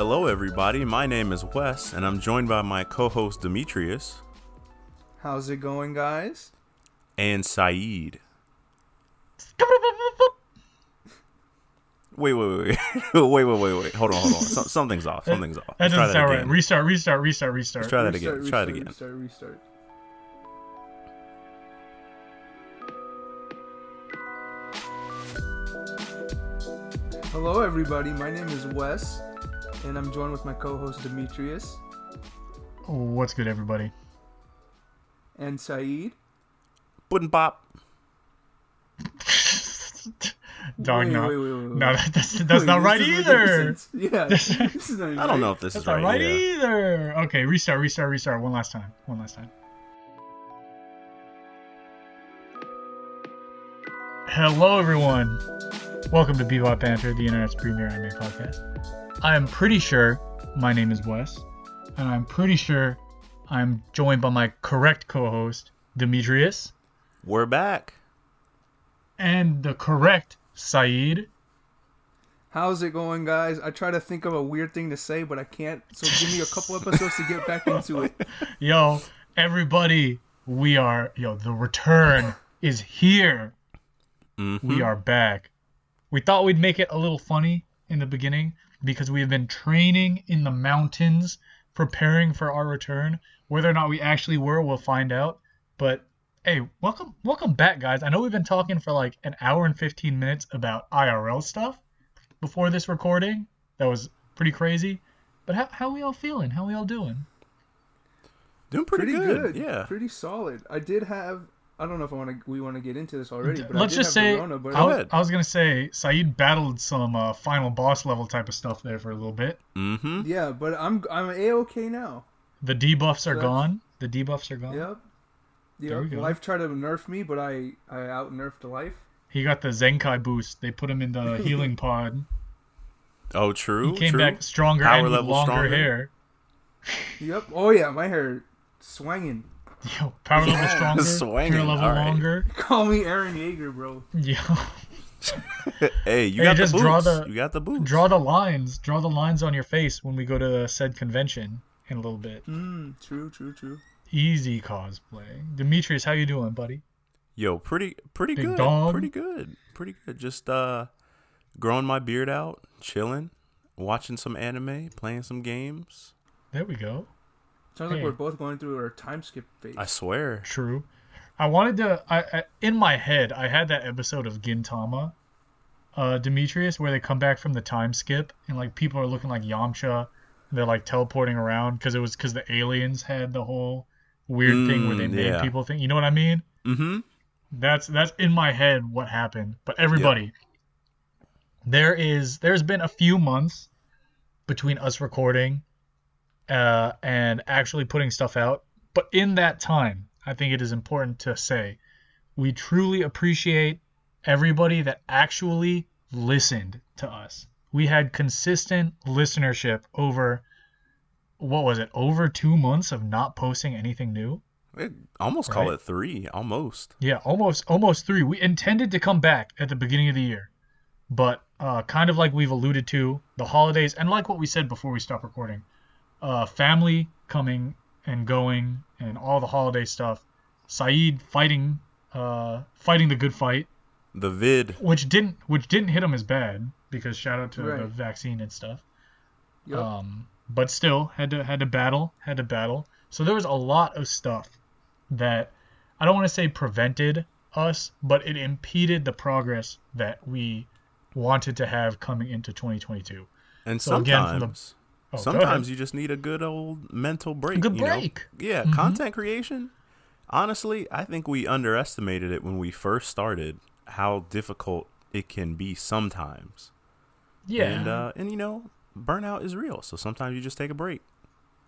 Hello, everybody. My name is Wes, and I'm joined by my co host Demetrius How's it going, guys? and Saeed. Wait, wait, wait, wait, wait, wait, wait, wait. Hold on, hold on. Some, something's off. Something's off. That Let's try doesn't sound right. again. Restart, restart, restart, restart. Let's try that Restart, again. Try it again. Restart, restart. Hello, everybody. My name is Wes, and I'm joined with my co-host Demetrius What's good, everybody? and Saeed. Pudding pop. Dog, Wait, no, wait, wait, wait, wait. no, that's that's Wait, not right doesn't make any either. Yeah, this is not I don't know if this That's is right. right yeah. either. Okay, restart, restart, restart. One last time. One last time. Hello, everyone. Welcome to Bebop Banter, the internet's premier anime podcast. I am pretty sure my name is Wes, and I'm pretty sure I'm joined by my correct co-host Demetrius We're back. and the correct Saeed. How's it going, guys? I try to think of a weird thing to say, but I can't. So give me a couple episodes to get back into it. Yo, everybody, we are yo, the return is here. Mhm. We are back. We thought we'd make it a little funny in the beginning because we have been training in the mountains preparing for our return. Whether or not we actually were, we'll find out. But hey, welcome welcome back guys. I know we've been talking for like an hour and 15 minutes about IRL stuff before this recording. That was pretty crazy. But how how we all feeling? How we all doing? Doing pretty, Pretty good. good. Yeah. Pretty solid. I did have. I don't know if I want to. We want to get into this already, but Let's I just say Corona, but I, was, ahead. I was gonna say Saeed battled some uh, final boss level type of stuff there for a little bit. Mm-hmm. yeah, but I'm I'm a okay now. The debuffs are So gone. The debuffs are gone. Yep. There we Yep. go. Life tried to nerf me, but I I out nerfed life. He got the Zenkai boost. They put him in the healing pod. Oh, true. He came true. back stronger Power and with level longer stronger. hair. Yep. Oh yeah, my hair swanging. Yo, power level stronger, Swinging, hair level all right. longer. Call me Eren Yeager, bro. Yo, hey, you Hey, got just the boots. draw the- you got the boots. draw the lines. Draw the lines on your face when we go to said convention in a little bit. Hmm. True. True. True. Easy cosplay. Demetrius, how you doing, buddy? Yo, pretty pretty Big good. dog. Pretty good. Pretty good. Just uh growing my beard out, chilling, watching some anime, playing some games. There we go. Sounds like we're both going through our time skip phase. I swear. True. I wanted to. I, I in my head, I had that episode of Gintama, uh, Demetrius, where they come back from the time skip and like people are looking like Yamcha. And they're like teleporting around because it was because the aliens had the whole weird thing where they Mm, made yeah. people think. You know what I mean? Mm-hmm. That's that's in my head what happened. But everybody, there is there's been a few months between us recording uh, and actually putting stuff out. But in that time, I think it is important to say we truly appreciate everybody that actually listened to us. We had consistent listenership over what was it? Over 2 months of not posting anything new. almost call it three. Almost. Yeah, almost almost three. We intended to come back at the beginning of the year, but uh, kind of like we've alluded to, the holidays and like what we said before we stopped recording, uh, family coming and going and all the holiday stuff. Saeed fighting, uh, fighting the good fight, The vid. which didn't which didn't hit him as bad because shout out to the vaccine and stuff. Yep. Um, but still had to had to battle, had to battle. So there was a lot of stuff that I don't want to say prevented us, but it impeded the progress that we wanted to have coming into 2022. And So again, from the- sometimes Oh, sometimes you just need a good old mental break. good you know? break. Yeah, Mhm. content creation. Honestly, I think we underestimated it when we first started how difficult it can be sometimes. yeah, And uh and you know, burnout is real. So sometimes you just take a break.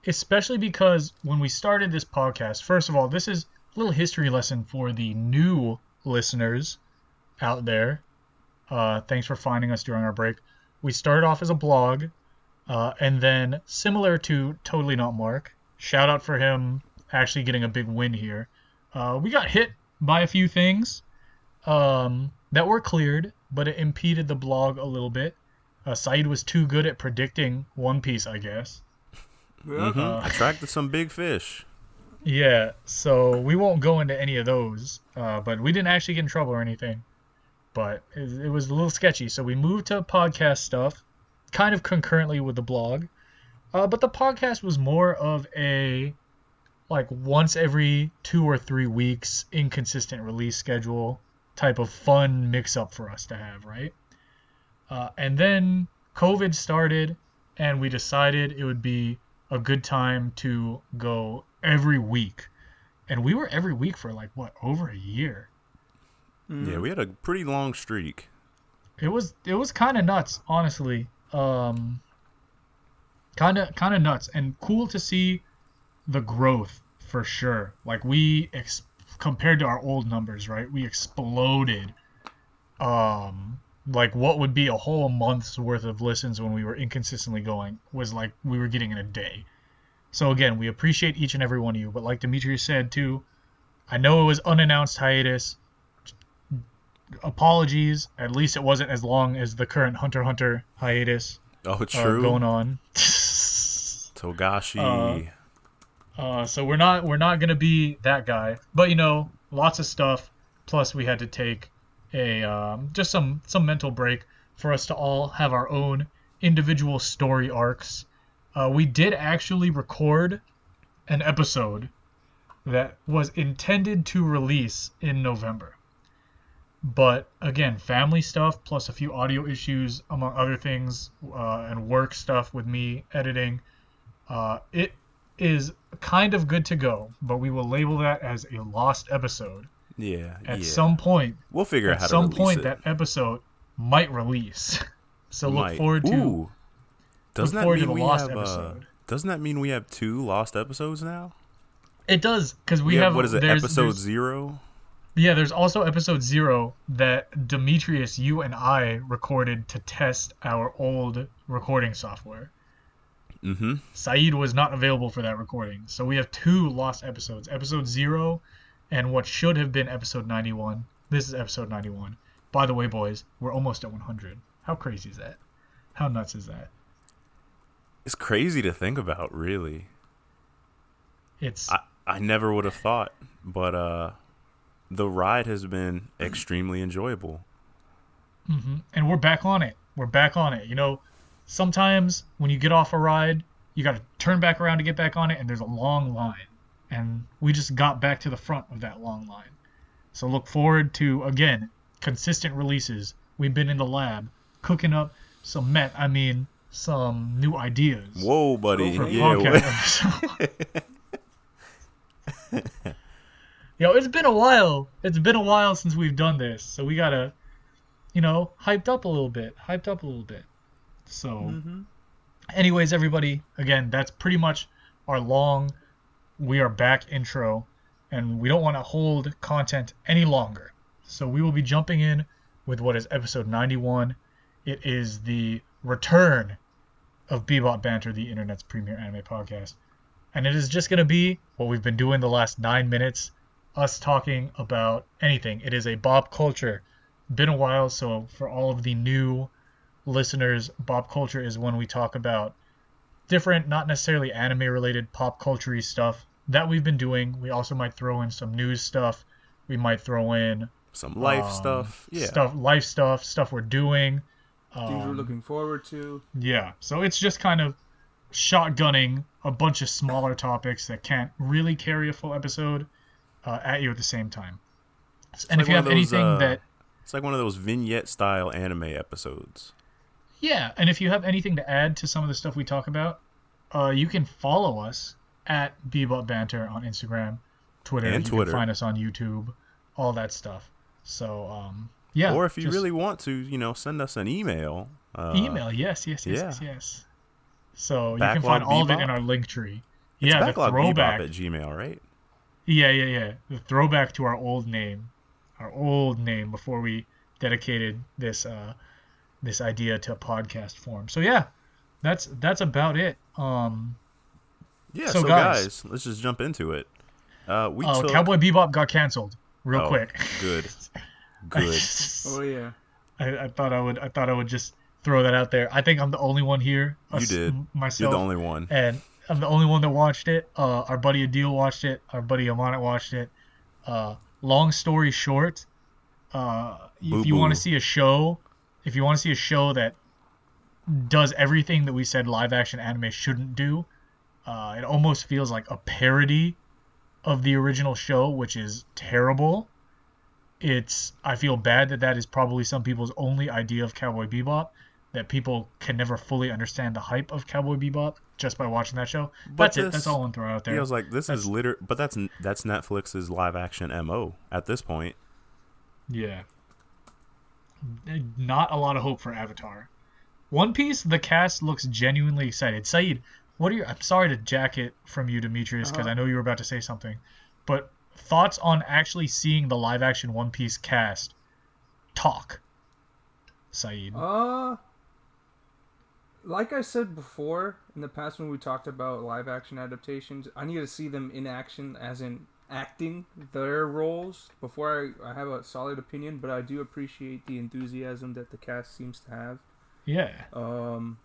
especially because when we started this podcast, first of all, this is a little history lesson for the new listeners out there. Uh, thanks for finding us during our break. We started off as a blog, uh, and then similar to Totally Not Mark, shout out for him actually getting a big win here. Uh, we got hit by a few things um, that were cleared, but it impeded the blog a little bit. Uh, Saeed was too good at predicting One Piece, I guess. Yeah. Mhm. Attracted some big fish. Yeah, so we won't go into any of those, uh, but we didn't actually get in trouble or anything. But it, it was a little sketchy, so we moved to podcast stuff, kind of concurrently with the blog. Uh, but the podcast was more of a like once every two or three weeks inconsistent release schedule type of fun mix up for us to have, right? Uh, and then COVID started, and we decided it would be a good time to go every week. And we were every week for like what over a year. Yeah, we had a pretty long streak. It was it was kind of nuts, honestly. Um, kind of kind of nuts and cool to see the growth for sure. Like we ex- compared to our old numbers, right? We exploded. Um, like what would be a whole month's worth of listens when we were inconsistently going was like we were getting in a day. So again, we appreciate each and every one of you, but like Demetrius said too, I know it was unannounced hiatus. Apologies. At least it wasn't as long as the current Hunter Hunter hiatus Oh, uh, true. going on. Togashi. Uh, so we're not we're not gonna be that guy, but you know, lots of stuff. Plus, we had to take a um, just some some mental break for us to all have our own individual story arcs. Uh, we did actually record an episode that was intended to release in November. But again, family stuff plus a few audio issues, among other things, uh, and work stuff with me editing. Uh, it is kind of good to go, but we will label that as a lost episode. yeah, At yeah. some point, we'll figure out at how to at some point, it. that episode might release. so look Might. forward to. Ooh. Doesn't that mean the we lost have? Uh, doesn't that mean we have two lost episodes now? It does because we Yeah, have what is it? there's- Episode there's- zero. Yeah, there's also episode zero that Demetrius, you and I recorded to test our old recording software. Mm-hmm. Saeed was not available for that recording, so we have two lost episodes: episode zero, and what should have been episode 91. This is episode 91. By the way, boys, we're almost at 100. How crazy is that? How nuts is that? It's crazy to think about, really. It's I, I never would have thought, but uh, the ride has been extremely enjoyable. Mm-hmm. and we're back on it. We're back on it. You know, sometimes when you get off a ride, you got to turn back around to get back on it, and there's a long line. And we just got back to the front of that long line. So look forward to again consistent releases. We've been in the lab cooking up some met. I mean, some new ideas. Whoa, buddy! Yeah, podcast wait. episode. Yo, it's been a while. It's been a while since we've done this, so we gotta, you know, hyped up a little bit. Hyped up a little bit. So, Mm-hmm. anyways, everybody, again, that's pretty much our long. We are back intro, and we don't want to hold content any longer. So we will be jumping in with what is episode 91. It is the return of Bebop Banter, the internet's premier anime podcast. And it is just going to be what we've been doing the last nine minutes us talking about anything. It is a Bob culture. Been a while, so for all of the new listeners, Bob culture is when we talk about different, not necessarily anime related pop culture stuff that we've been doing. We also might throw in some news stuff. We might throw in Some life um, stuff. Yeah. stuff, life stuff, stuff we're doing. Things we're Um, looking forward to. yeah, so it's just kind of shotgunning a bunch of smaller topics that can't really carry a full episode uh, at you at the same time. and like if you have those, anything uh, that, It's like one of those vignette style anime episodes. yeah, and if you have anything to add to some of the stuff we talk about, uh, you can follow us at Bebop Banter on Instagram, Twitter. And you Twitter. can find us on YouTube, all that stuff. So, um, yeah. or if you just really want to, you know, send us an email. Uh, email, yes, yes, yes, yeah. yes, yes. So you can find all of it in our link tree. It's yeah, the backlog throwback. at Gmail, right? Yeah, yeah, yeah. The throwback to our old name, our old name before we dedicated this uh this idea to a podcast form. So yeah, that's that's about it. Um, Yeah. So, So, guys- guys, let's just jump into it. Uh, we oh, took Cowboy Bebop got canceled real Oh, quick. Good. Good. Oh yeah. I, I thought I would I thought I would just throw that out there. I think I'm the only one here. You us- did. m- myself. You're the only one. and I'm the only one that watched it. Uh, our buddy Adil watched it. Our buddy Amanat watched it. Uh, long story short, uh, if you want to see a show, if you want to see a show that does everything that we said live action anime shouldn't do, uh, it almost feels like a parody of the original show, which is terrible. It's I feel bad that that is probably some people's only idea of Cowboy Bebop. That people can never fully understand the hype of Cowboy Bebop just by watching that show. But that's it. That's all I'm throwing out there. Yeah, I was like, this That's- is liter but that's that's Netflix's live action mo at this point. Yeah. Not a lot of hope for Avatar. One Piece, the cast looks genuinely excited. Saeed, what are your? I'm sorry to jack it from you, Demetrius, because Uh-huh. I know you were about to say something. But thoughts on actually seeing the live action One Piece cast talk? Saeed. Uh, like I said before in the past when we talked about live action adaptations, I need to see them in action, as in acting their roles before I, I have a solid opinion. But I do appreciate the enthusiasm that the cast seems to have. yeah. Um,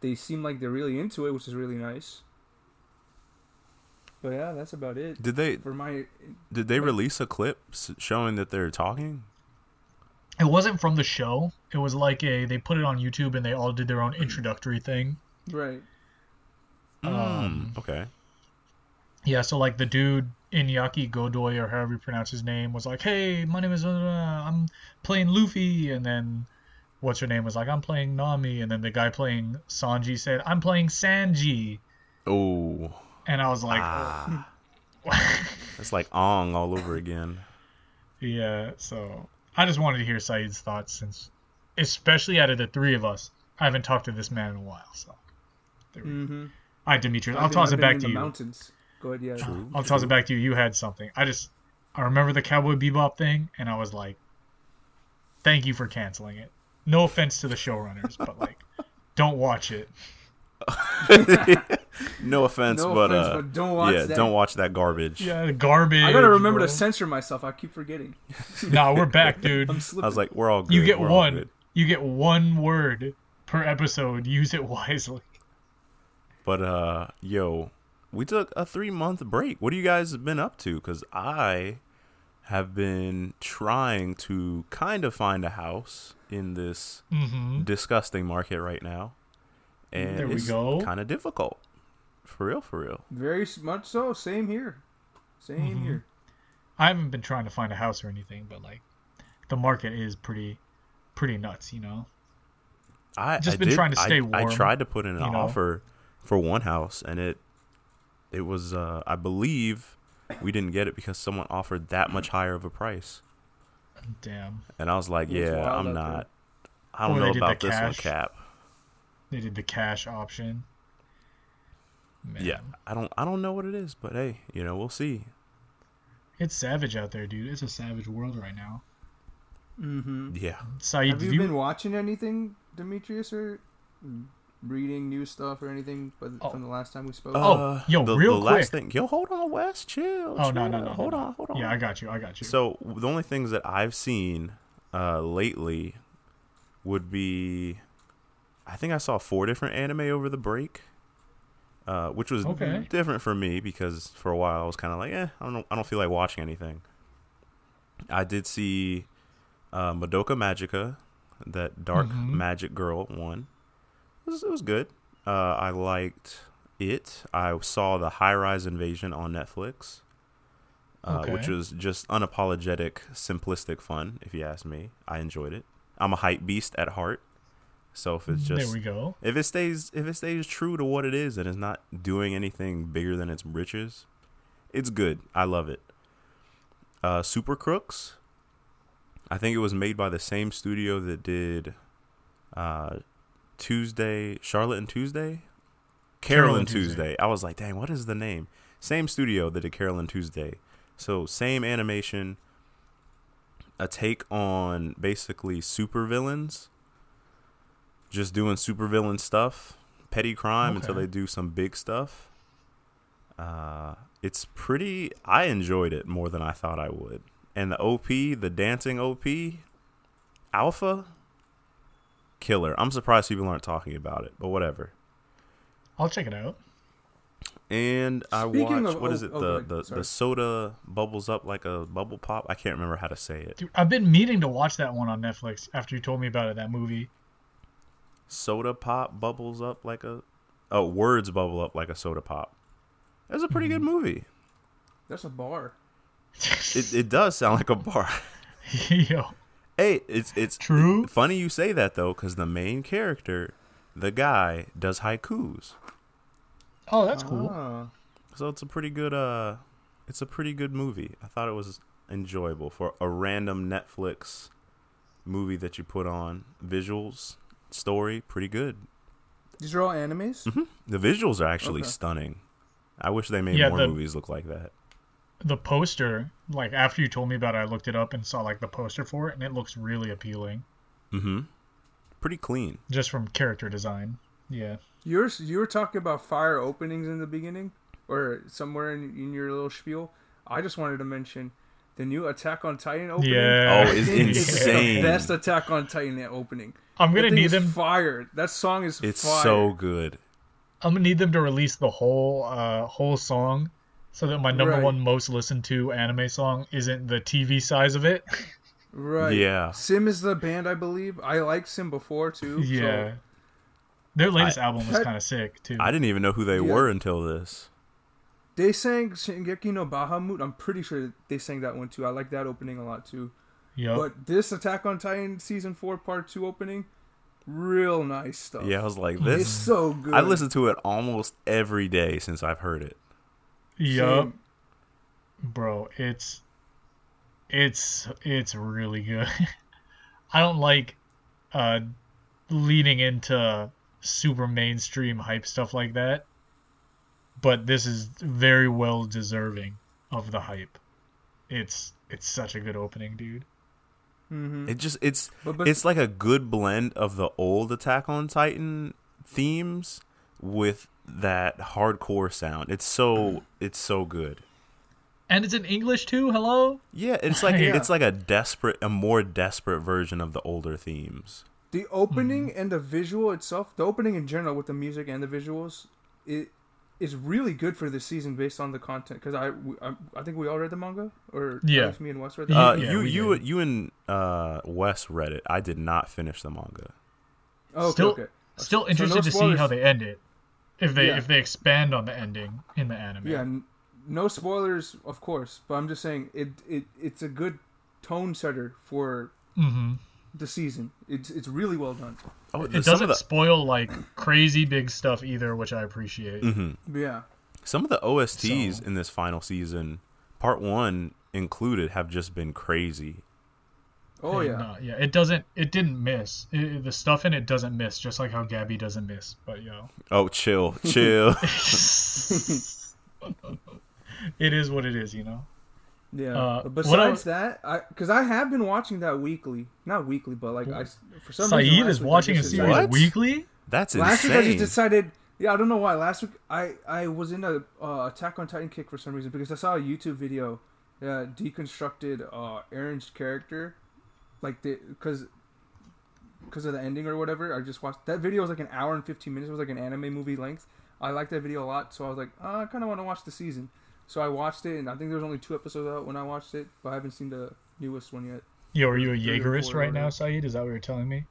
they seem like they're really into it, which is really nice. But yeah, that's about it Did they for my. did they release a clip showing that they're talking? It wasn't from the show. It was like a they put it on YouTube and they all did their own introductory thing. Right. Um, Mm, okay. Yeah, so like the dude Iñaki Godoy or however you pronounce his name was like, "Hey, my name is uh, I'm playing Luffy," and then what's her name was like, "I'm playing Nami," and then the guy playing Sanji said, "I'm playing Sanji," Oh, and I was like, ah, oh. it's like Ong all over again. yeah. So I just wanted to hear Saeed's thoughts since, especially out of the three of us, I haven't talked to this man in a while. So, there we go. Mm-hmm. all right, Demetrius, I'll toss it back to you. Mountains. Go ahead. Yeah. True. I'll toss it back to you. You had something. I just I remember the Cowboy Bebop thing, and I was like, "Thank you for canceling it." No offense to the showrunners, but like, don't watch it. no offense, No but offense, uh, but don't watch yeah, that. don't watch that garbage. Yeah, garbage. I gotta remember bro. to censor myself. I keep forgetting. Nah, we're back, dude. I'm I was like, we're all good. You get we're one. You get one word per episode. Use it wisely. But uh, yo, we took a three month break. What do you guys been up to? Because I have been trying to kind of find a house in this Mm-hmm. disgusting market right now, and There we it's go. kind of difficult. For real, for real. Very much so. Same here. Same Mhm. here. I haven't been trying to find a house or anything, but like, the market is pretty, pretty nuts. You know. I Just I been did- trying to I- stay I, warm, tried to put in an you know? offer for one house, and it it was uh, I believe we didn't get it because someone offered that much higher of a price, Damn. and I was like, yeah, wild I'm out not. I don't Or know about this one. Cap. They did the cash option. Man. Yeah, I don't I don't know what it is, but hey, you know we'll see. It's savage out there, dude. It's a savage world right now. Mm-hmm. Yeah, Saeed, Have you you, been watching anything, Demetrius, or reading new stuff or anything but Oh. from the last time we spoke? Oh, yo, Uh, the, real the last quick. thing, yo, hold on, Wes, chill. Oh no, no, no. hold no, on, no. hold on. Yeah, I got you. I got you. So the only things that I've seen uh, lately would be, I think I saw four different anime over the break, uh, which was Okay. different for me because for a while I was kind of like, eh, I don't I don't feel like watching anything. I did see uh, Madoka Magica, that Dark Mhm. Magic Girl one. It was, it was good. Uh, I liked it. I saw the High Rise Invasion on Netflix, uh, which was just unapologetic, simplistic fun. If you ask me, I enjoyed it. I'm a hype beast at heart, so if it's there just we go. if it stays if it stays true to what it is and is not doing anything bigger than its riches, it's good. I love it. Uh, Super Crooks. I think it was made by the same studio that did uh, Tuesday, Charlotte and Tuesday, Carol, Carol and and Tuesday. Tuesday. I was like, dang, what is the name? Same studio that did Carol and Tuesday. So same animation. A take on basically supervillains just doing supervillain stuff, petty crime until they do some big stuff. Uh, it's pretty. I enjoyed it more than I thought I would. And the OP, the dancing OP, Alpha, killer. I'm surprised people aren't talking about it, but whatever. I'll check it out. And I Speaking watched of- what oh, it? oh, the good. the, Sorry. the soda bubbles up like a bubble pop. I can't remember how to say it. Dude, I've been meaning to watch that one on Netflix after you told me about it. That movie. Soda pop bubbles up like a oh words bubble up like a soda pop. That's a pretty good Mm-hmm. movie. That's a bar. It it does sound like a bar. Yo, hey, it's it's True. funny you say that though, because the main character, the guy, does haikus. oh, that's cool. Ah. So it's a pretty good uh it's a pretty good movie. I thought it was enjoyable for a random Netflix movie that you put on. Visuals, story, pretty good. These are all animes. hmm The visuals are actually Okay. stunning. I wish they made Yeah, more the- movies look like that. The poster, like after you told me about it, I looked it up and saw like the poster for it, and it looks really appealing, Mm hmm Pretty clean. just from character design. Yeah. You were you were talking about fire openings in the beginning, or somewhere in, in your little spiel. I just wanted to mention the new Attack on Titan opening. Yeah. Oh, it's I think insane. the best Attack on Titan opening. I'm gonna need them. fired. That song is It's fire. so good. I'm gonna need them to release the whole uh whole song, so that my number Right. one most listened to anime song isn't the TV size of it. right. Yeah. Sim is the band, I believe. I liked Sim before too. so- yeah. Their latest album was kind of sick too. I didn't even know who they Yeah. were until this. They sang Shingeki no Bahamut. I'm pretty sure they sang that one too. I like that opening a lot too. Yup. But this Attack on Titan season four part two opening, real nice stuff. Yeah, I was like, it's this. so good. I listen to it almost every day since I've heard it. Yup. Bro it's it's it's really good i don't like uh leading into super mainstream hype stuff like that but this is very well deserving of the hype it's it's such a good opening dude Mhm. It just it's But, but it's like a good blend of the old Attack on Titan themes with that hardcore sound. It's so it's so good. and it's in english too hello Yeah, it's like Yeah. it's like a desperate, a more desperate version of the older themes. the opening Mm-hmm. and the visual itself, the opening in general with the music and the visuals, it is really good for this season based on the content. Because I, I, I think we all read the manga, or Yeah. me and Wes read the Yeah, Uh, manga. you you did. you and uh, Wes read it. I did not finish the manga. Oh, okay, still okay. still So interested no to see how they end it if they Yeah. if they expand on the ending in the anime Yeah, n- no spoilers, of course. But I'm just saying it, it it's a good tone setter for mm-hmm. The season. It's it's really well done. Oh, it doesn't the spoil like crazy big stuff either, which I appreciate. mhm. Yeah. some of the OSTs So- in this final season, part one included, have just been crazy. Oh And, yeah. uh, yeah. It doesn't. It didn't miss. It, the stuff in it doesn't miss, just like how Gabi doesn't miss. But yo, Oh, chill, chill. it is what it is, you know. Yeah. Uh, but what besides that, I because I have been watching that weekly, not weekly, but like I for some reason Saeed last is watching a just series What? weekly. That's Last week I just insane. decided. Yeah, I don't know why. Last week I I was in a uh, Attack on Titan kick for some reason because I saw a YouTube video that deconstructed uh, Eren's character, like the because because of the ending or whatever. I just watched that video was like an hour and fifteen minutes. It was like an anime movie length. I liked that video a lot, so I was like, oh, I kind of want to watch the season. So I watched it, and I think there was only two episodes out when I watched it, but I haven't seen the newest one yet. Yo, are you a Three Jaegerist right now, whatever. Saeed? Is that what you're telling me?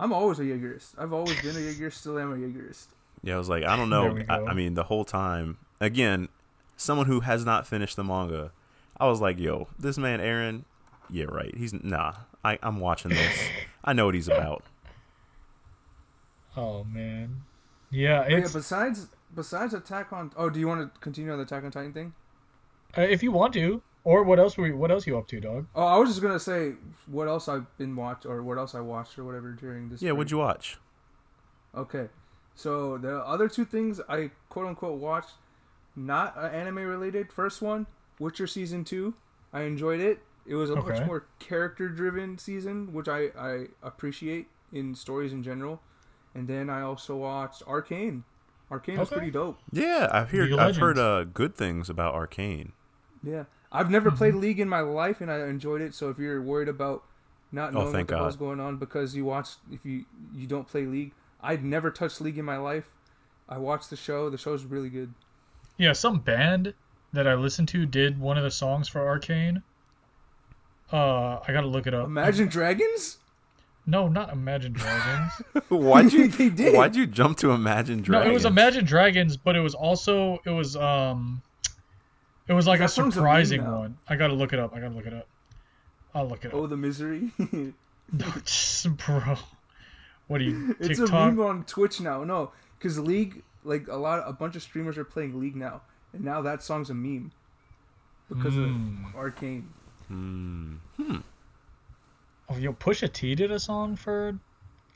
I'm always a Jaegerist. I've always been a Jaegerist. Still am a Jaegerist. Yeah, I was like, I don't know. I. I mean, the whole time, again, someone who has not finished the manga, I was like, yo, this man Eren, yeah, right. He's nah. I, I'm watching this. I know what he's about. Oh man, yeah. But yeah, besides besides Attack on. Oh, do you want to continue on the Attack on Titan thing? uh, if you want to, or what else were you, what else you up to, dog? Oh, I was just gonna say what else I've been watched or what else I watched or whatever during this. Yeah, break. what'd you watch? Okay, so the other two things I quote unquote watched, not uh, anime related. First one, Witcher season two. I enjoyed it. It was a Okay. much more character driven season, which I I appreciate in stories in general. And then I also watched Arcane. Arcane was Okay. pretty dope. Yeah, I've heard I've heard uh, good things about Arcane. Yeah, I've never played League in my life, and I enjoyed it. So if you're worried about not Oh, knowing thank what the hell's going on because you watch if you you don't play League. I'd never touched League in my life. I watched the show. The show's really good. Yeah, some band that I listened to did one of the songs for Arcane. Uh, I gotta look it up. Imagine Dragons. No, not Imagine Dragons. Why'd you? They did. Why'd you jump to Imagine Dragons? no, it was Imagine Dragons, but it was also it was um, it was like That a song's a meme surprising now. one. I gotta look it up. I gotta look it up. I'll look it Oh, up. Oh the misery. Bro, what are you it's a meme on Twitch now. No, because League, like a lot, a bunch of streamers are playing League now, and now that song's a meme because Hmm. of Arcane. Hmm. Oh, yo, Pusha T did a song for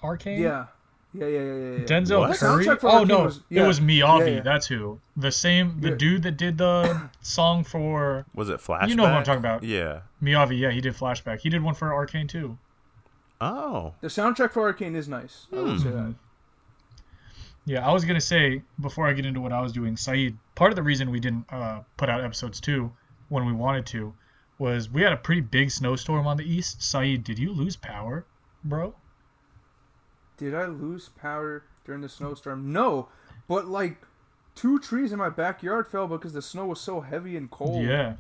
Arcane. Yeah, yeah, yeah, yeah, yeah. yeah. Denzel What? Curry. The soundtrack for Oh Arcane no, was- it was Miyavi. Yeah, yeah. That's who. The same, the Yeah. dude that did the song for Was it Flashback? You know what I'm talking about. Yeah. Miyavi. Yeah, he did Flashback. He did one for Arcane too. Oh. The soundtrack for Arcane is nice. I would say Hmm. that. Yeah, I was gonna say before I get into what I was doing, Saeed. Part of the reason we didn't uh, put out episodes two when we wanted to was we had a pretty big snowstorm on the east. Saeed, did you lose power, bro? Did I lose power during the snowstorm? No, but like two trees in my backyard fell because the snow was so heavy and cold. Yeah,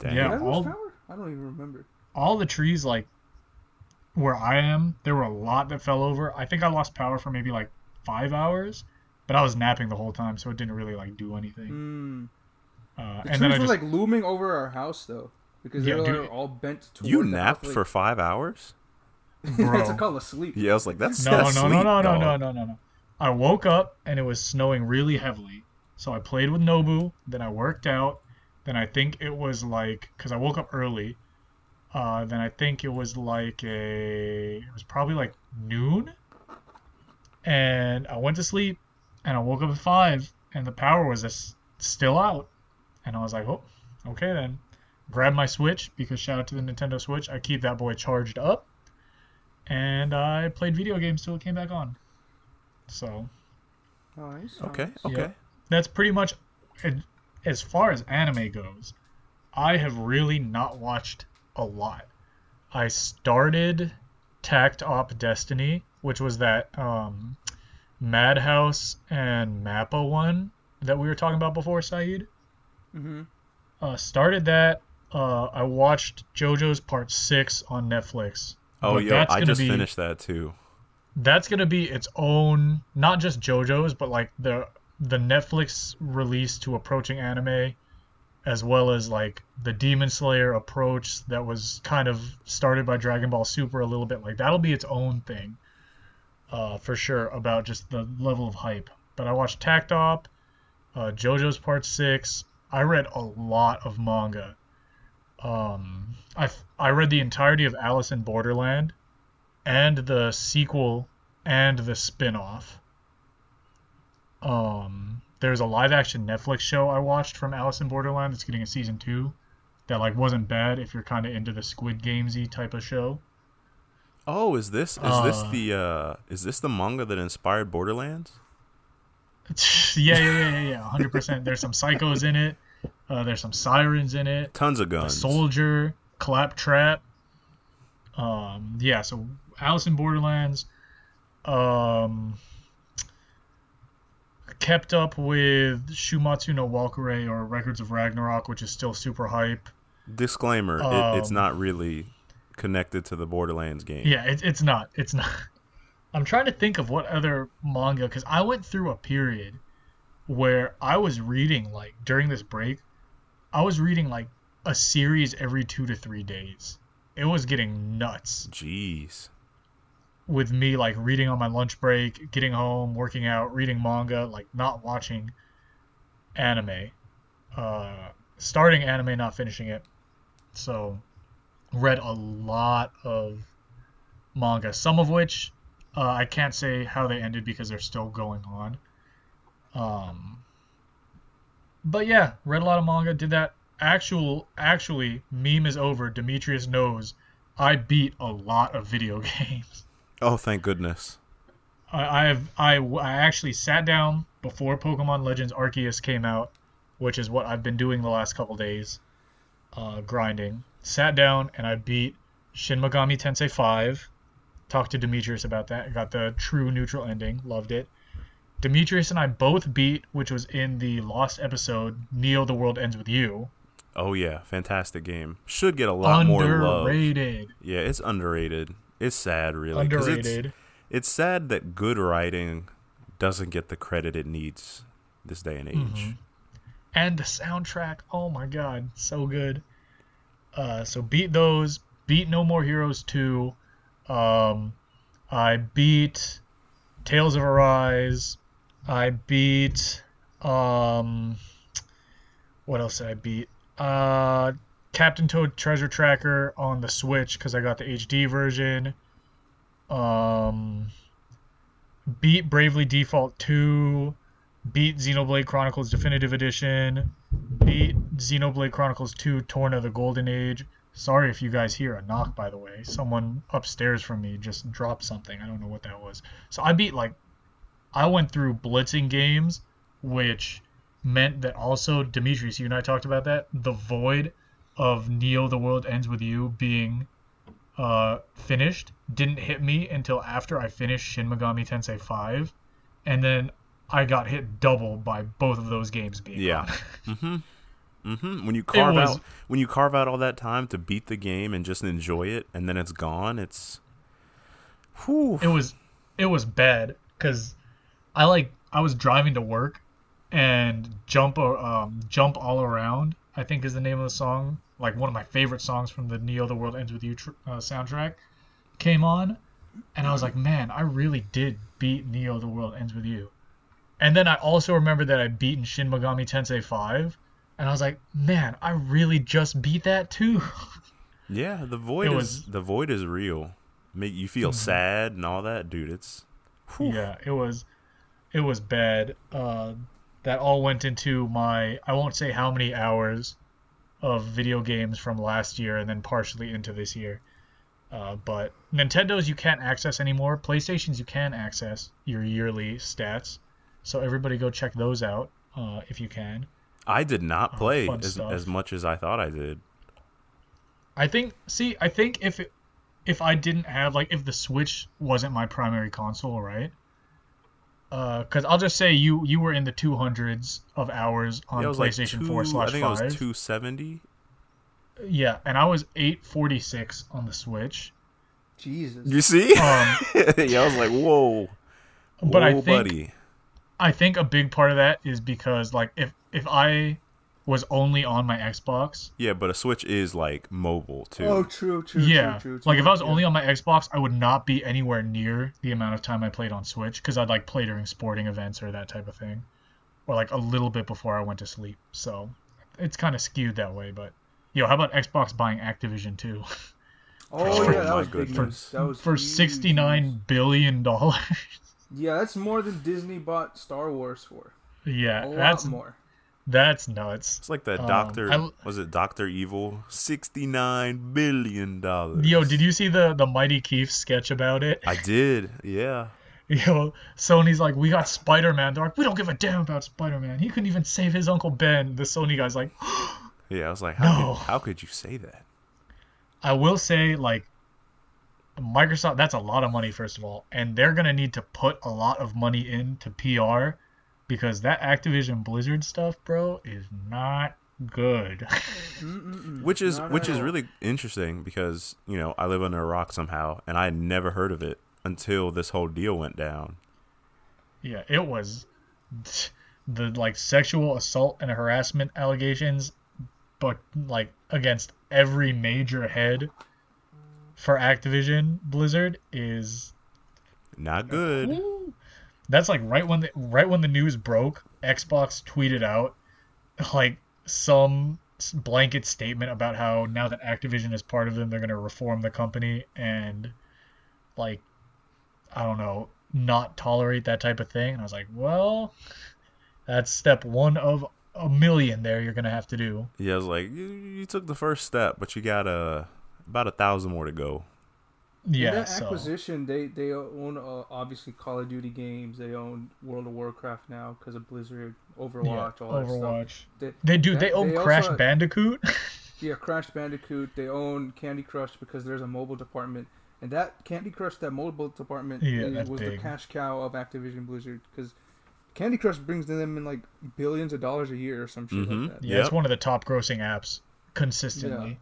Dang. Yeah. Did I lose all- power? I don't even remember. all the trees like where I am, there were a lot that fell over. I think I lost power for maybe like five hours, but I was napping the whole time, so it didn't really like do anything. Mm. Uh, The and trees then I were just like looming over our house though, because Yeah, they were dude. all bent. Toward You napped house, for five hours? bro. That's a call of sleep. Yeah, I was like, that's No, that's no, no, sleep, no, no, dog. no, no, no, no. I woke up and it was snowing really heavily. So I played with Nobu, then I worked out, then I think it was like cuz I woke up early. Uh, then I think it was like a it was probably like noon. And I went to sleep and I woke up at 5 and the power was just still out. And I was like, "Oh, okay then." Grab my Switch because shout out to the Nintendo Switch. I keep that boy charged up and I played video games till it came back on. So Nice. Okay, nice. okay. that's pretty much as far as anime goes. I have really not watched a lot. I started Takt Op Destiny, which was that um, Madhouse and Mappa one that we were talking about before, Saeed. Mm-hmm. Uh, started that. Uh, I watched JoJo's Part Six on Netflix. Oh, But yo, I just be- finished that too. that's gonna be its own not just JoJo's, but like the the Netflix release to approaching anime, as well as like the Demon Slayer approach that was kind of started by Dragon Ball Super a little bit. Like that'll be its own thing, uh, for sure about just the level of hype. But I watched Takt Op, uh, JoJo's Part Six. I read a lot of manga. Um, I I read the entirety of Alice in Borderland and the sequel and the spin-off. Um, there's a live action Netflix show I watched from Alice in Borderland that's getting a season two that like wasn't bad if you're kind of into the Squid Gamesy type of show. Oh, is this is this Uh, the uh is this the manga that inspired Borderlands? yeah, yeah, yeah, yeah, hundred percent. There's some psychos in it. Uh, there's some sirens in it. Tons of a guns. soldier, claptrap. Um, yeah, so Alice in Borderlands. Um, kept up with Shumatsu no Valkyrie or Records of Ragnarok, which is still super hype. Disclaimer: it, it's Um, not really connected to the Borderlands game. Yeah, it, it's not. It's not. I'm trying to think of what other manga because I went through a period where I was reading like during this break, I was reading like a series every two to three days. It was getting nuts Jeez. with me like reading on my lunch break, getting home, working out, reading manga, like not watching anime. Uh, starting anime, not finishing it. So, read a lot of manga, some of which uh, I can't say how they ended because they're still going on. Um, but yeah, read a lot of manga. Did that actual actually meme is over. Demetrius knows I beat a lot of video games. Oh, thank goodness. I, I have I, I actually sat down before Pokemon Legends Arceus came out, which is what I've been doing the last couple days, uh, grinding. Sat down and I beat Shin Megami Tensei 5. Talked to Demetrius about that. Got the true neutral ending. Loved it. Demetrius and I both beat, which was in the lost episode, Neo the World Ends With You. Oh yeah, fantastic game. Should get a lot more love. Underrated. Yeah, it's underrated. It's sad, really. 'cause it's- Underrated. It's, sad that good writing doesn't get the credit it needs this day and age. Mm-hmm. and the soundtrack oh my god so good uh so beat those beat no more heroes 2 um i beat tales of arise. I beat um what else did i beat? Uh captain toad treasure tracker on the switch because i got the hd version. Um beat bravely default 2 beat Xenoblade Chronicles Definitive Edition, beat Xenoblade Chronicles 2 Torn of the Golden Age. Sorry if you guys hear a knock, by the way. Someone upstairs from me just dropped something. I don't know what that was. So I beat, like, I went through blitzing games, which meant that also, Demetrius, you and I talked about that, the void of Neo the World Ends With You being uh, finished didn't hit me until after I finished Shin Megami Tensei 5. And then I got hit double by both of those games being Yeah. gone. hmm hmm When you carve was- out when you carve out all that time to beat the game and just enjoy it, and then it's gone, it's. Whew. it was it was bad because I like I was driving to work and jump uh, um jump all around I think is the name of the song like one of my favorite songs from the Neo the World Ends with You tr- uh, soundtrack came on and I was like man I really did beat Neo the World Ends with You and then I also remember that I beaten Shin Megami Tensei 5 and I was like man I really just beat that too Yeah, the void It is was- the void is real. Make you feel sad and all that, dude. It's Yeah, it was it was bad. Uh, that all went into my I won't say how many hours of video games from last year and then partially into this year. Uh, but Nintendo's you can't access anymore. PlayStation's you can access your yearly stats. So everybody go check those out uh, if you can. I did not play Oh, as as much as I thought I did. I think see I think if it, if I didn't have like if the Switch wasn't my primary console, right? Uh, cause I'll just say you you were in the two hundreds of hours on Yeah, it was like PlayStation two, Four slash I think it was two seventy. Yeah, and I was eight forty six on the Switch. Jesus. You see? Um, yeah, I was like, whoa, but I think buddy. I think a big part of that is because like if if I was only on my Xbox, Yeah, but a Switch is like mobile too. Oh, true, true, yeah, true, true, like true. if I was Yeah. only on my Xbox, I would not be anywhere near the amount of time I played on Switch because I'd like play during sporting events or that type of thing, or like a little bit before I went to sleep. So it's kind of skewed that way. But yo, how about Xbox buying Activision too Oh Oh yeah, that was good. goodness. news. That was for huge sixty nine news. billion dollars? Yeah, that's more than Disney bought Star Wars for. yeah, A lot that's more. That's nuts. It's like that Um, Doctor. I- was it Doctor Evil? Sixty nine billion dollars. Yo, did you see the the Mighty Keef sketch about it? I did. Yeah. Yo, Sony's like, we got Spider Man. They're like, we don't give a damn about Spider Man. He couldn't even save his uncle Ben. The Sony guy's like, Yeah. I was like, how, No. could, how could you say that? I will say, like, Microsoft, that's a lot of money, first of all. And they're going to need to put a lot of money into PR because that Activision Blizzard stuff, bro, is not good. Which is Not which is all. really interesting because you know I live under a rock somehow, and I had never heard of it until this whole deal went down. yeah, it was the, like, sexual assault and harassment allegations, but, like, against every major head for Activision Blizzard is Not good. Woo. That's like right when the right when the news broke, Xbox tweeted out like some blanket statement about how now that Activision is part of them, they're going to reform the company and like I don't know, not tolerate that type of thing. And I was like, well, that's step 1 of a million there you're going to have to do. Yeah, I was like, you, you took the first step, but you got uh, about a thousand more to go. Yeah, In that so acquisition, they they own uh, obviously Call of Duty games. They own World of Warcraft now because of Blizzard, Overwatch, yeah, all that stuff. They, They do that- they own they Crash also- Bandicoot? Yeah, Crash Bandicoot. They own Candy Crush because there's a mobile department, and that Candy Crush, that mobile department, Yeah, is- that's was the cash cow of Activision Blizzard because Candy Crush brings them in like billions of dollars a year or some shit Mhm. like that. Yeah, it's one of the top grossing apps consistently.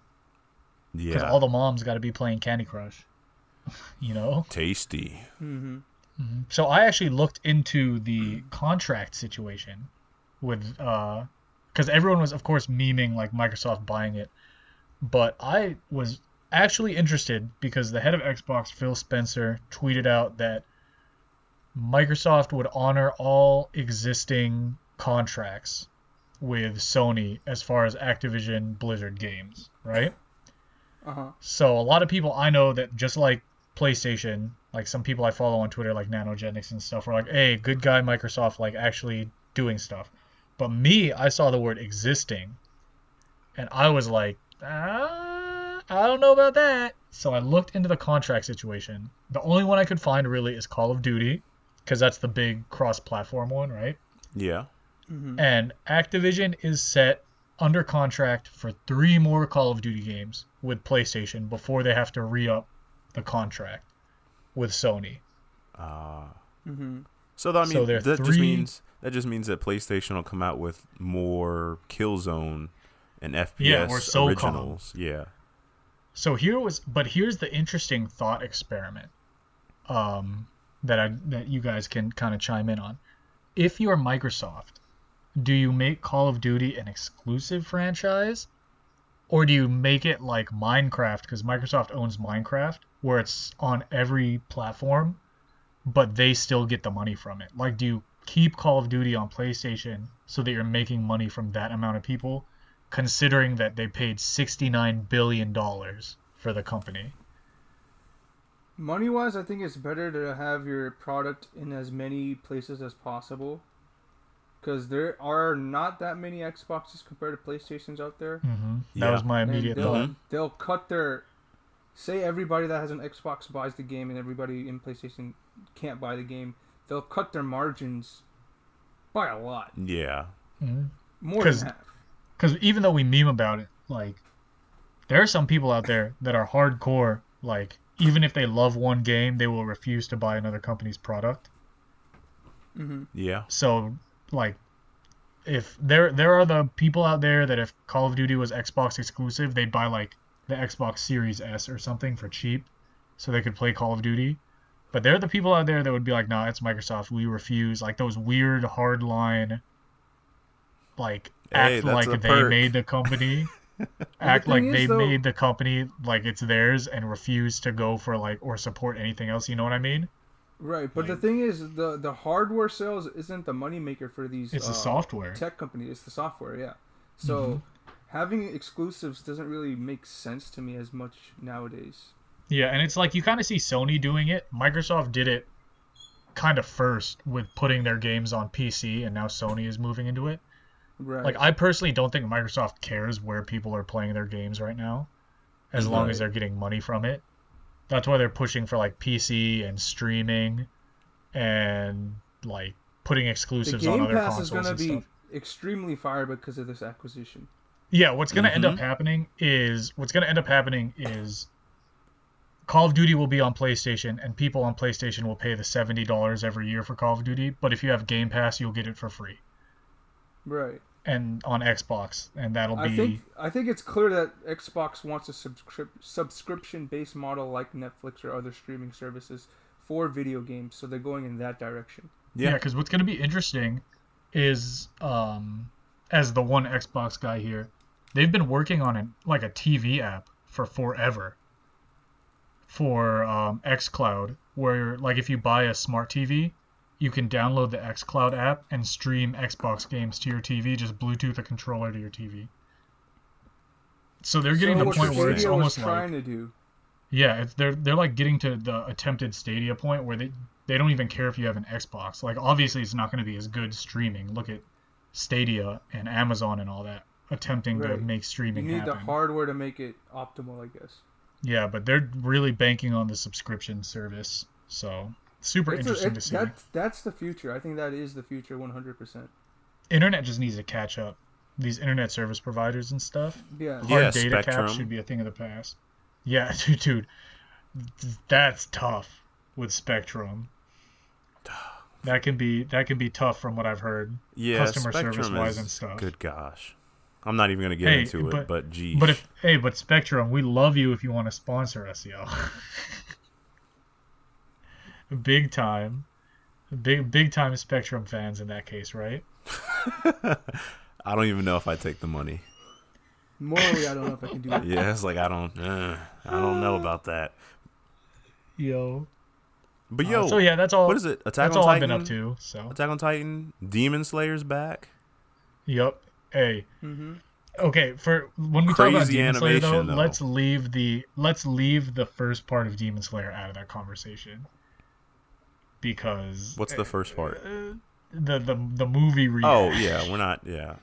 Yeah. Because Yeah. all the moms got to be playing Candy Crush. You know? Tasty. Mm-hmm. So I actually looked into the contract situation with uh because everyone was of course memeing like Microsoft buying it. But I was actually interested because the head of Xbox, Phil Spencer, tweeted out that Microsoft would honor all existing contracts with Sony as far as Activision Blizzard games, right? Uh huh. So a lot of people I know that just like PlayStation, like some people I follow on Twitter, like Nanogenics and stuff, were like, "Hey, good guy Microsoft, like actually doing stuff." But me, I saw the word existing, and I was like, ah, I don't know about that. So I looked into the contract situation. The only one I could find really is Call of Duty, because that's the big cross-platform one, right? Yeah. Mm-hmm. And Activision is set under contract for three more Call of Duty games with PlayStation before they have to re up the contract with Sony. Uh, Mm-hmm. so that, I mean, So there are that just means that just means that PlayStation will come out with more Killzone and FPS Yeah, or SOCOM. originals. Yeah. So here was, but here's the interesting thought experiment um, that I that you guys can kind of chime in on. If you're Microsoft, do you make Call of Duty an exclusive franchise, or do you make it like Minecraft because Microsoft owns Minecraft, where it's on every platform, but they still get the money from it? Like, do you keep Call of Duty on PlayStation so that you're making money from that amount of people, considering that they paid $69 billion for the company? Money wise, I think it's better to have your product in as many places as possible. Because there are not that many Xboxes compared to PlayStations out there. hmm That Yeah. was my immediate they'll, thought. Mhm. they'll cut their. Say everybody that has an Xbox buys the game and everybody in PlayStation can't buy the game. They'll cut their margins by a lot. Yeah. More 'Cause- than half. Because even though we meme about it, like, there are some people out there that are hardcore. Like, even if they love one game, they will refuse to buy another company's product. hmm Yeah. So, like, if there there are the people out there that if Call of Duty was Xbox exclusive, they'd buy like the Xbox Series S or something for cheap, so they could play Call of Duty. But there are the people out there that would be like, "Nah, it's Microsoft. We refuse." Like those weird hardline, like Hey, act like they perk. made the company, act like is, they though- made the company like it's theirs, and refuse to go for like or support anything else. You know what I mean? Right, but the thing is, the the hardware sales isn't the moneymaker for these. It's uh, the software. tech company. It's the software, yeah. So Mm-hmm. Having exclusives doesn't really make sense to me as much nowadays. Yeah, and it's like you kind of see Sony doing it. Microsoft did it kind of first with putting their games on PC, and now Sony is moving into it. Right. Like, I personally don't think Microsoft cares where people are playing their games right now, as long as they're getting money from it. That's why they're pushing for like PC and streaming, and like putting exclusives on Game other Pass is consoles going to be stuff. extremely fire because of this acquisition. Yeah, what's gonna end up Mhm. happening is what's gonna end up happening is Call of Duty will be on PlayStation, and people on PlayStation will pay the seventy dollars every year for Call of Duty. But if you have Game Pass, you'll get it for free, Right. and on Xbox, and that'll I be think I think it's clear that Xbox wants a subscrip- subscription based model like Netflix or other streaming services for video games, so they're going in that direction. yeah. Yeah. Because what's gonna be interesting is, um, as the one Xbox guy here, they've been working on it like a TV app for forever. For um, XCloud, where like if you buy a smart TV, you can download the XCloud app and stream Xbox games to your TV. Just Bluetooth a controller to your TV. So they're getting so to the point where it's almost like trying to do. yeah, it's they're they're like getting to the attempted Stadia point where they they don't even care if you have an Xbox. Like obviously it's not going to be as good streaming. Look at Stadia and Amazon and all that attempting to make streaming. You streaming need the hardware to make it optimal, I guess. Yeah, but they're really banking on the subscription service. So super It's a- interesting it- to see. That's that's the future. I think that is the future, one hundred percent. Internet just needs to catch up. these internet service providers and stuff. Yeah. Yeah, Hard data Spectrum. caps should be a thing of the past. Yeah, dude, dude, that's tough with Spectrum. That can be that can be tough from what I've heard. Yeah, Customer Spectrum service-wise is- and stuff. Good gosh, I'm not even gonna get Hey, into but- it, but geez. But if hey, but Spectrum, we love you if you want to sponsor us, yo. big time, big big time Spectrum fans in that case, right? I don't even know if I take the money. Morally, I don't know if I can do it. Yeah, it's like I don't, uh, I don't know about that. Yo. But Uh, yo, so yeah, that's all. what is it? Attack that's on all Titan. I've been up to. So. Attack on Titan, Demon Slayer's back. Yep. Hey. Mm-hmm. Okay. For when we talk about Crazy Demon Slayer, though, though. let's leave the let's leave the first part of Demon Slayer out of that conversation because What's the first part? uh, the the the movie. Oh yeah, we're not. Yeah,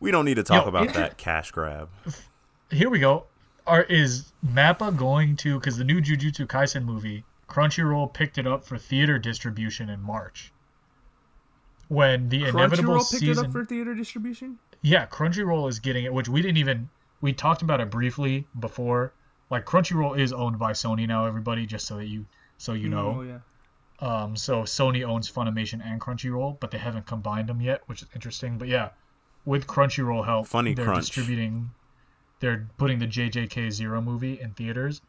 we don't need to talk Yo, about inter- that cash grab. Here we go. Are is Mappa going to because the new Jujutsu Kaisen movie Crunchyroll picked it up for theater distribution in March. When the inevitable Crunchyroll picked season, it up for theater distribution. yeah, Crunchyroll is getting it, which we didn't even we talked about it briefly before. Like Crunchyroll is owned by Sony now, everybody, just so that you so you know. Oh yeah. Um, so Sony owns Funimation and Crunchyroll, but they haven't combined them yet, which is interesting. But yeah, with Crunchyroll help, Funny they're crunch. distributing, they're putting the JJK Zero movie in theaters.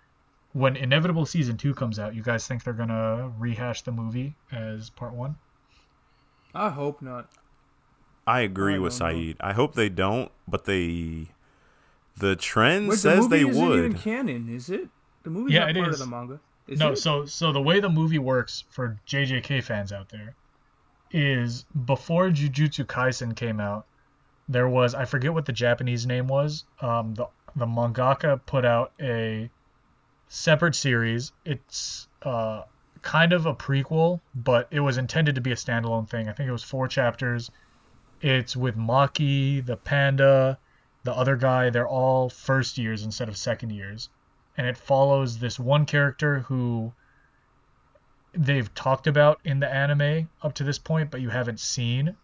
When Inevitable season two comes out, you guys think they're gonna rehash the movie as part one? I hope not. I agree I with don't know. Saeed. I hope they don't, but they. The trend Wait, the says movie they isn't would. even canon, is it? The movie's Yeah, not it part is. of the manga. Is no, it? so so the way the movie works for JJK fans out there is before Jujutsu Kaisen came out, there was I forget what the Japanese name was. Um, the the mangaka put out a separate series. It's uh kind of a prequel, but it was intended to be a standalone thing. I think it was four chapters. It's with Maki, the panda, the other guy. They're all first years instead of second years and it follows this one character who they've talked about in the anime up to this point, but you haven't seen.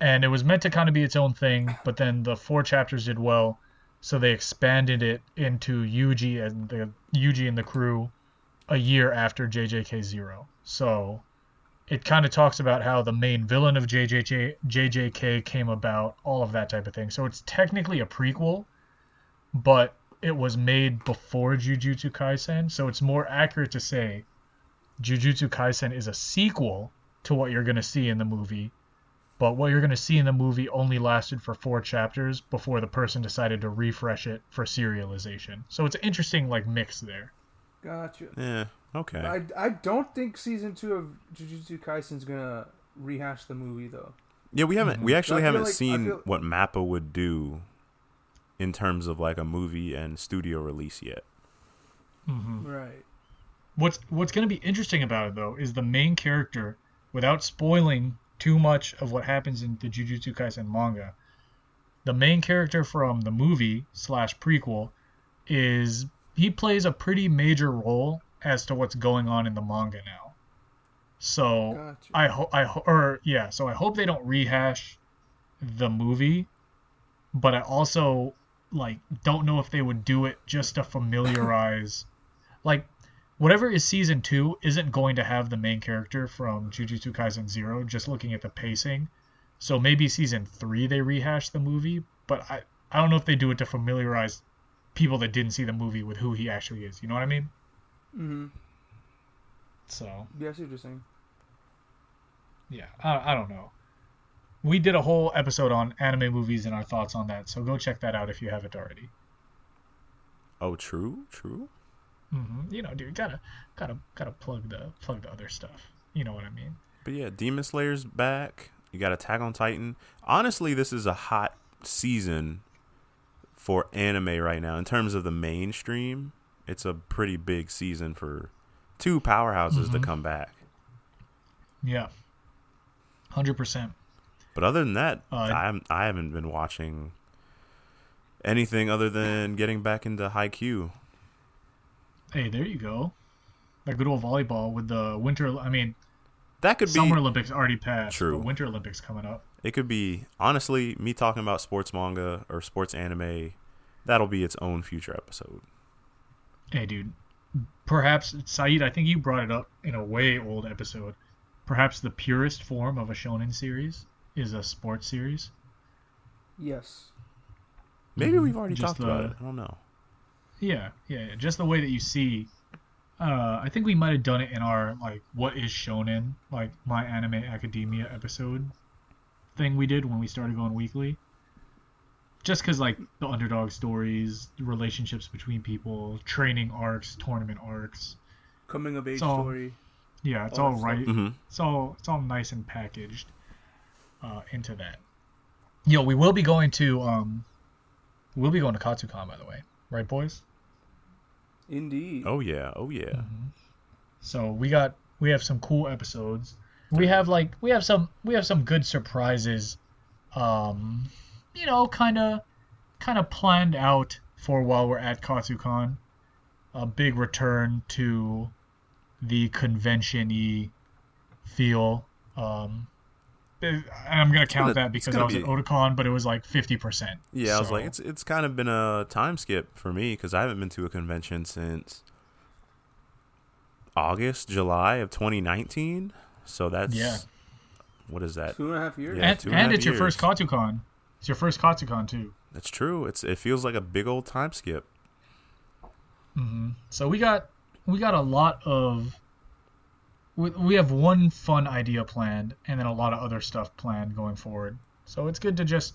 And it was meant to kind of be its own thing, but then the four chapters did well, so they expanded it into Yuji and the Yuji and the crew a year after JJK Zero. So it kind of talks about how the main villain of JJK, JJK came about, all of that type of thing. So it's technically a prequel, but it was made before Jujutsu Kaisen, so it's more accurate to say Jujutsu Kaisen is a sequel to what you're going to see in the movie. But what you're going to see in the movie only lasted for four chapters before the person decided to refresh it for serialization. So it's an interesting like mix there. Gotcha. Yeah. Okay. I, I don't think season two of Jujutsu Kaisen's gonna rehash the movie though. yeah, we haven't. We mm-hmm. actually haven't like- seen feel- what Mappa would do in terms of like a movie and studio release yet. Mm-hmm. Right. What's what's going to be interesting about it though is the main character, without spoiling too much of what happens in the Jujutsu Kaisen manga. The main character from the movie slash prequel is he plays a pretty major role as to what's going on in the manga now. So Gotcha. I hope I ho- or yeah, so I hope they don't rehash the movie, but I also like don't know if they would do it just to familiarize like whatever is season 2 isn't going to have the main character from Jujutsu Kaisen 0 just looking at the pacing. So maybe season 3 they rehash the movie, but I I don't know if they do it to familiarize people that didn't see the movie with who he actually is. You know what I mean? Mm-hmm. So, Yeah, I see what you're saying. yeah, I, I don't know. We did a whole episode on anime movies and our thoughts on that, so go check that out if you haven't already. Oh, true, true. hmm You know, dude, gotta gotta gotta plug the plug the other stuff. You know what I mean? But yeah, Demon Slayer's back. You got Attack on Titan. Honestly, this is a hot season for anime right now in terms of the mainstream. It's a pretty big season for two powerhouses to Mhm. come back. Yeah, hundred percent. But other than that, Uh, I'm, I haven't been watching anything other than getting back into Haikyu. Hey, there you go. That good old volleyball with the winter. I mean, That could be Summer Olympics already passed. True. Winter Olympics coming up. It could be honestly me talking about sports manga or sports anime. That'll be its own future episode. Hey, dude. Perhaps Saeed, I think you brought it up in a way old episode. Perhaps the purest form of a shonen series is a sports series. Yes. Maybe Mhm. we've already Just talked about it. I don't know. Yeah, yeah, yeah. Just the way that you see. Uh, I think we might have done it in our like what is shonen, like my anime academia episode thing we did when we started going weekly. Just because like the underdog stories, the relationships between people, training arcs, tournament arcs. Coming of age So- story. Yeah, it's All all that stuff. right. hmm It's all it's all nice and packaged uh, into that. Yo, we will be going to um, we'll be going to Katsucon by the way, right, boys? Indeed. Oh yeah. Oh yeah. So we got we have some cool episodes. We have like we have some we have some good surprises. Um, you know, kind of kind of planned out for while we're at Katsucon. A big return to the convention-y feel. Um, and I'm gonna count gonna- that because I was at be- Otakon, but it was like 50%. Yeah, I was like, it's it's kind of been a time skip for me because I haven't been to a convention since August, July of 2019. So that's Yeah. What is that? Two and a half years. Yeah, and, and and half it's your first years. Katsucon. It's your first Katsucon too. That's true. It's it feels like a big old time skip. hmm So we got we got a lot of we, we have one fun idea planned and then a lot of other stuff planned going forward. So it's good to just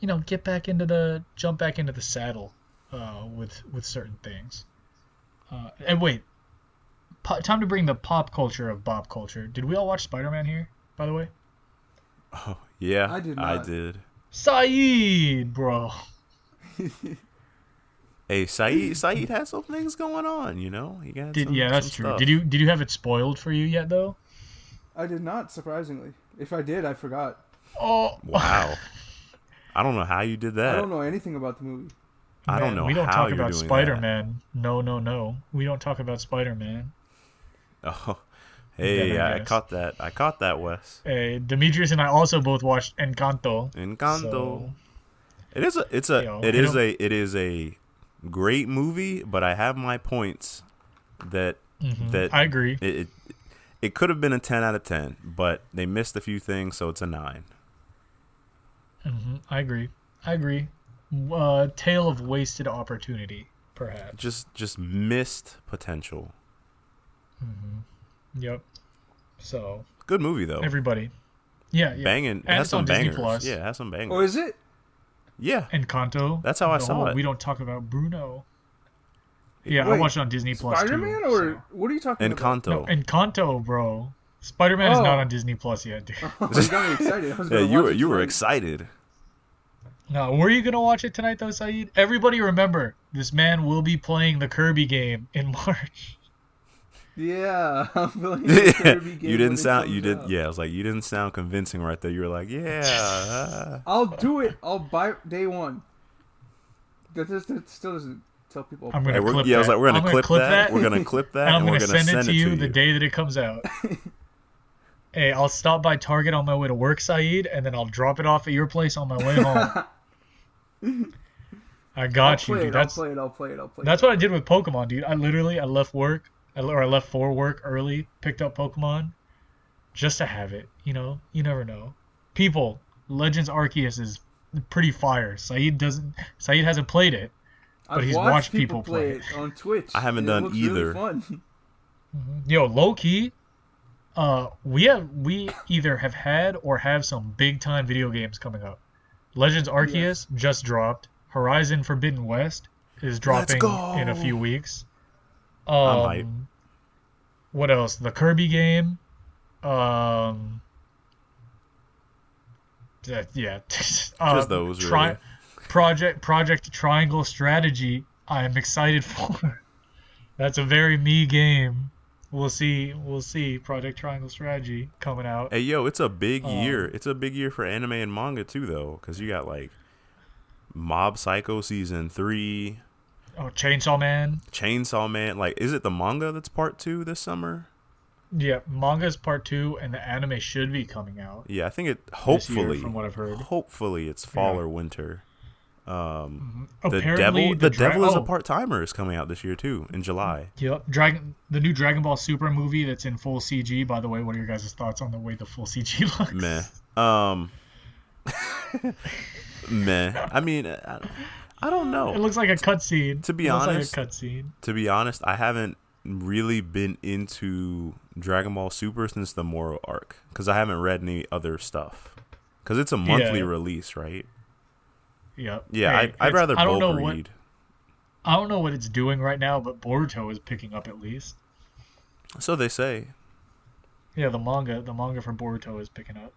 you know get back into the jump back into the saddle uh, with with certain things. Uh, and wait, po- time to bring the pop culture of Bob culture. Did we all watch Spider Man here? By the way, Oh yeah, I did I did. Saeed, bro. Hey, Saeed, Saeed has some things going on. You know, he got Did some, yeah, that's some true. stuff. Did you did you have it spoiled for you yet though? I did not, surprisingly. If I did, I forgot. Oh Wow. I don't know how you did that. I don't know anything about the movie. I don't know We don't how talk you're about Spider Man. No, no, no. We don't talk about Spider Man. Oh, hey, Yeah, I I caught that. I caught that, Wes. Hey, Demetrius and I also both watched Encanto. Encanto. So, It is a. It's a. Yo, you is know- a. It is a great movie, but I have my points that mhm, that I agree. it. it it could have been a 10 out of 10, but they missed a few things, so it's a 9. hmm I agree. I agree. Uh, tale of wasted opportunity, perhaps. Just just missed potential. Mm-hmm. Yep. So Good movie though. everybody, yeah, yeah. Banging. It has some on bangers. Plus. Yeah, it has some bangers. Oh, is it? yeah. Encanto. That's how I the saw whole it. We don't talk about Bruno. Yeah, I watched it on Disney Plus Spider Man or so- what are you talking about? Encanto. No, Encanto, bro. Spider Man is Oh. not on Disney Plus yet, dude. Oh, you got me excited. I was yeah, you were you were excited. No, were you gonna watch it tonight though, Saeed? Everybody remember, this man will be playing the Kirby game in March. Yeah, I'm feeling the you didn't sound. You did. out. Yeah, I was like, you didn't sound convincing right there. You were like, yeah. uh. I'll do it. I'll buy day one. That, just, that still doesn't tell people. I'm gonna we're, clip yeah, I was that. like, we're gonna, I'm clip, clip that. We're gonna clip that, and I'm and we're gonna gonna send it to you the you. day that it comes out. hey, I'll stop by Target on my way to work, Saeed, and then I'll drop it off at your place on my way home. I I'll got you, dude. it. I'll That's play it. I'll play it. I'll play that's it. what I did with Pokemon, dude. I literally I left work, I, or I left for work early, picked up Pokemon, just to have it. You know, you never know. People, Legends Arceus is pretty fire. Saeed doesn't. Saeed hasn't played it. I've but he's watched, watched people, people play play it on Twitch. I haven't it done looks either. Really fun. Yo, low key, uh, we have we either have had or have some big time video games coming up. Legends Arceus just dropped. Horizon Forbidden West is dropping in a few weeks. Um, what else? The Kirby game. Um, that- yeah, uh, Just those, really. Project Project Triangle Strategy. I'm excited for. That's a very me game. We'll see. We'll see. Project Triangle Strategy coming out. Hey, yo, it's a big Um, year. It's a big year for anime and manga too, though, because you got like Mob Psycho season three, Oh, Chainsaw Man. Chainsaw Man. Like, is it the manga that's part two this summer? Yeah, manga's part two, and the anime should be coming out. Yeah, I think it this year, hopefully from what I've heard. hopefully it's fall Yeah. or winter. Um the Apparently, devil the, dra- devil is a oh, part timer is coming out this year too in July. Yep, Dragon, the new Dragon Ball Super movie that's in full CG. By the way, what are your guys' thoughts on the way the full CG looks? Meh. Um Meh. I mean I, I don't know. It looks like a cutscene. To be honest- like cutscene. To be honest, I haven't really been into Dragon Ball Super since the Moro arc cuz I haven't read any other stuff. Cuz it's a monthly Yeah. release, right? Yep. Yeah, Hey, I, I'd rather I don't bulk know what read. I don't know what it's doing right now, but Boruto is picking up at least. So they say. Yeah, the manga, the manga for Boruto is picking up.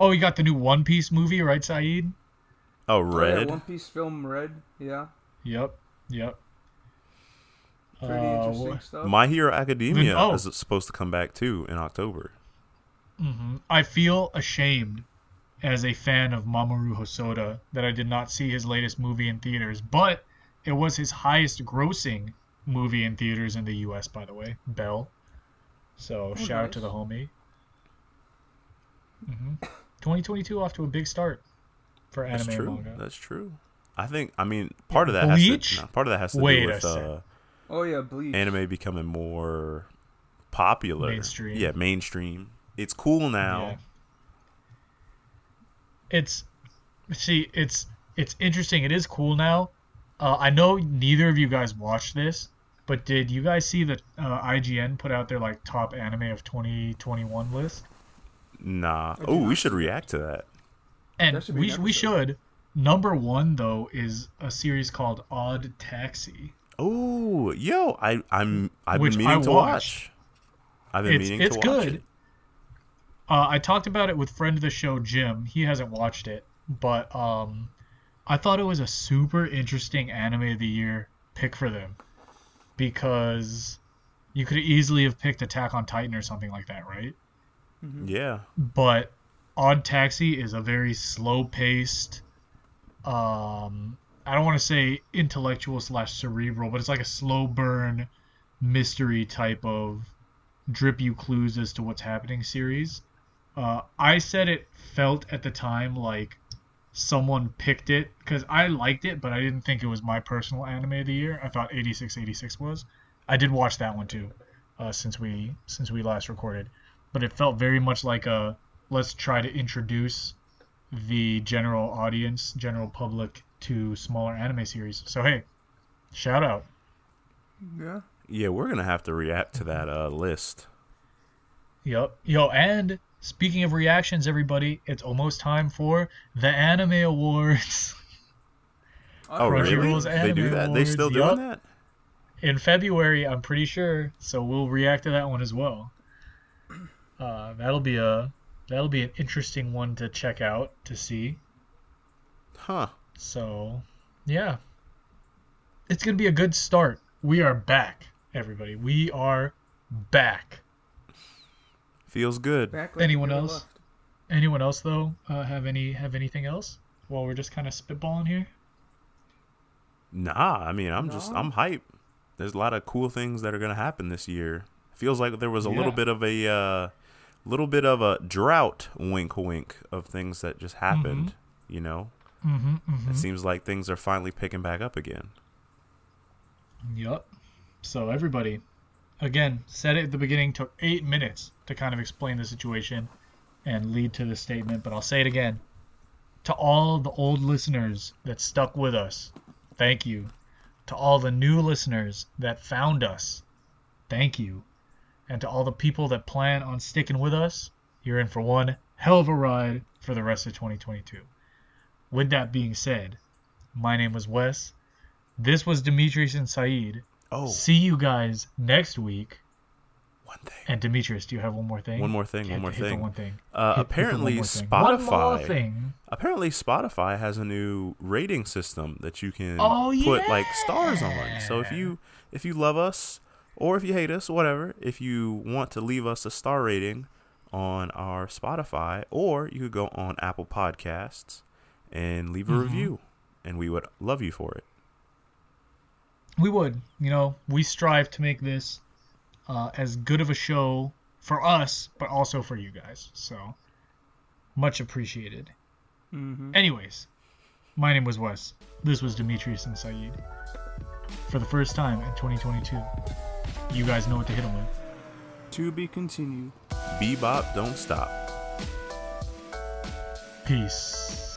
Oh, you got the new One Piece movie, right, Saeed? Oh, Oh, yeah, red. One Piece film Red. Yeah, Yep, yep. pretty Uh, interesting wha- stuff. My Hero Academia oh. is supposed to come back too in October. mhm. I feel ashamed as a fan of Mamoru Hosoda that I did not see his latest movie in theaters, but it was his highest grossing movie in theaters in the U.S. By the way, Belle. So shout out to the homie. hmm 2022 off to a big start for anime That's and true. manga. That's true. I think. I mean, part of that has to. no, part of that has to Wait do with uh, oh yeah, Bleach. anime becoming more popular. Mainstream. Yeah, mainstream. It's cool now. Yeah. It's see, it's it's interesting. It is cool now. Uh, I know neither of you guys watched this, but did you guys see that uh, IGN put out their like top anime of 2021 list? Nah. Oh, we should react to that. And should we an we should. Number one though is a series called Odd Taxi. Oh, yo, I I'm I've Which been meaning I to watched. watch. I've been It's meaning it's to watch good. it. Uh, I talked about it with friend of the show Jim. He hasn't watched it, but um, I thought it was a super interesting anime of the year pick for them because you could easily have picked Attack on Titan or something like that, right? Yeah. But Odd Taxi is a very slow-paced. Um, I don't want to say intellectual slash cerebral, but it's like a slow burn mystery type of drip you clues as to what's happening series. Uh, I said it felt at the time like someone picked it because I liked it, but I didn't think it was my personal anime of the year. I thought 8686 was. I did watch that one too, uh, since we since we last recorded, but it felt very much like a let's try to introduce the general audience, general public to smaller anime series. So hey, shout out. Yeah. Yeah, we're gonna have to react to that uh list. Yep. Yo, and speaking of reactions, everybody, it's almost time for the Anime Awards. Oh, Alright. really? Crunchyroll's They do Anime that? They still Awards, doing yup. that? In February, I'm pretty sure, so we'll react to that one as well. Uh, that'll be a that'll be an interesting one to check out to see. Huh. So, yeah. It's going to be a good start. We are back, everybody. We are back. Feels good. Back like Anyone else? left. Anyone else though uh, have any have anything else? While we're just kind of spitballing here. Nah, I mean, I'm just I'm hype. There's a lot of cool things that are gonna happen this year. Feels like there was a little bit of a uh, little bit of a drought, wink, wink, of things that just happened. You know, Mm-hmm. mm-hmm. it seems like things are finally picking back up again. Yup. So everybody, again, said it at the beginning. Took eight minutes to kind of explain the situation and lead to the statement, but I'll say it again. To all the old listeners that stuck with us, thank you. To all the new listeners that found us, thank you. And to all the people that plan on sticking with us, you're in for one hell of a ride for the rest of 2022. With that being said, my name was Wes. This was Demetrius and Saeed. Oh, See you guys next week. one thing. And Demetrius, do you have one more thing? One more thing, Hit- one more thing. one thing. Uh, Hit- hit apparently, one more thing. One more Spotify. thing. Apparently, Spotify has a new rating system that you can Oh, put like stars on. So if you if you love us or if you hate us, whatever, if you want to leave us a star rating on our Spotify, or you could go on Apple Podcasts and leave a Mhm. review, and we would love you for it. We would. You know, we strive to make this uh, as good of a show for us, but also for you guys. So much appreciated. Mm-hmm. Anyways, my name was Wes. This was Demetrius and Saeed. For the first time in 2022, you guys know what to hit them with. To be continued. Bebop, don't stop. Peace.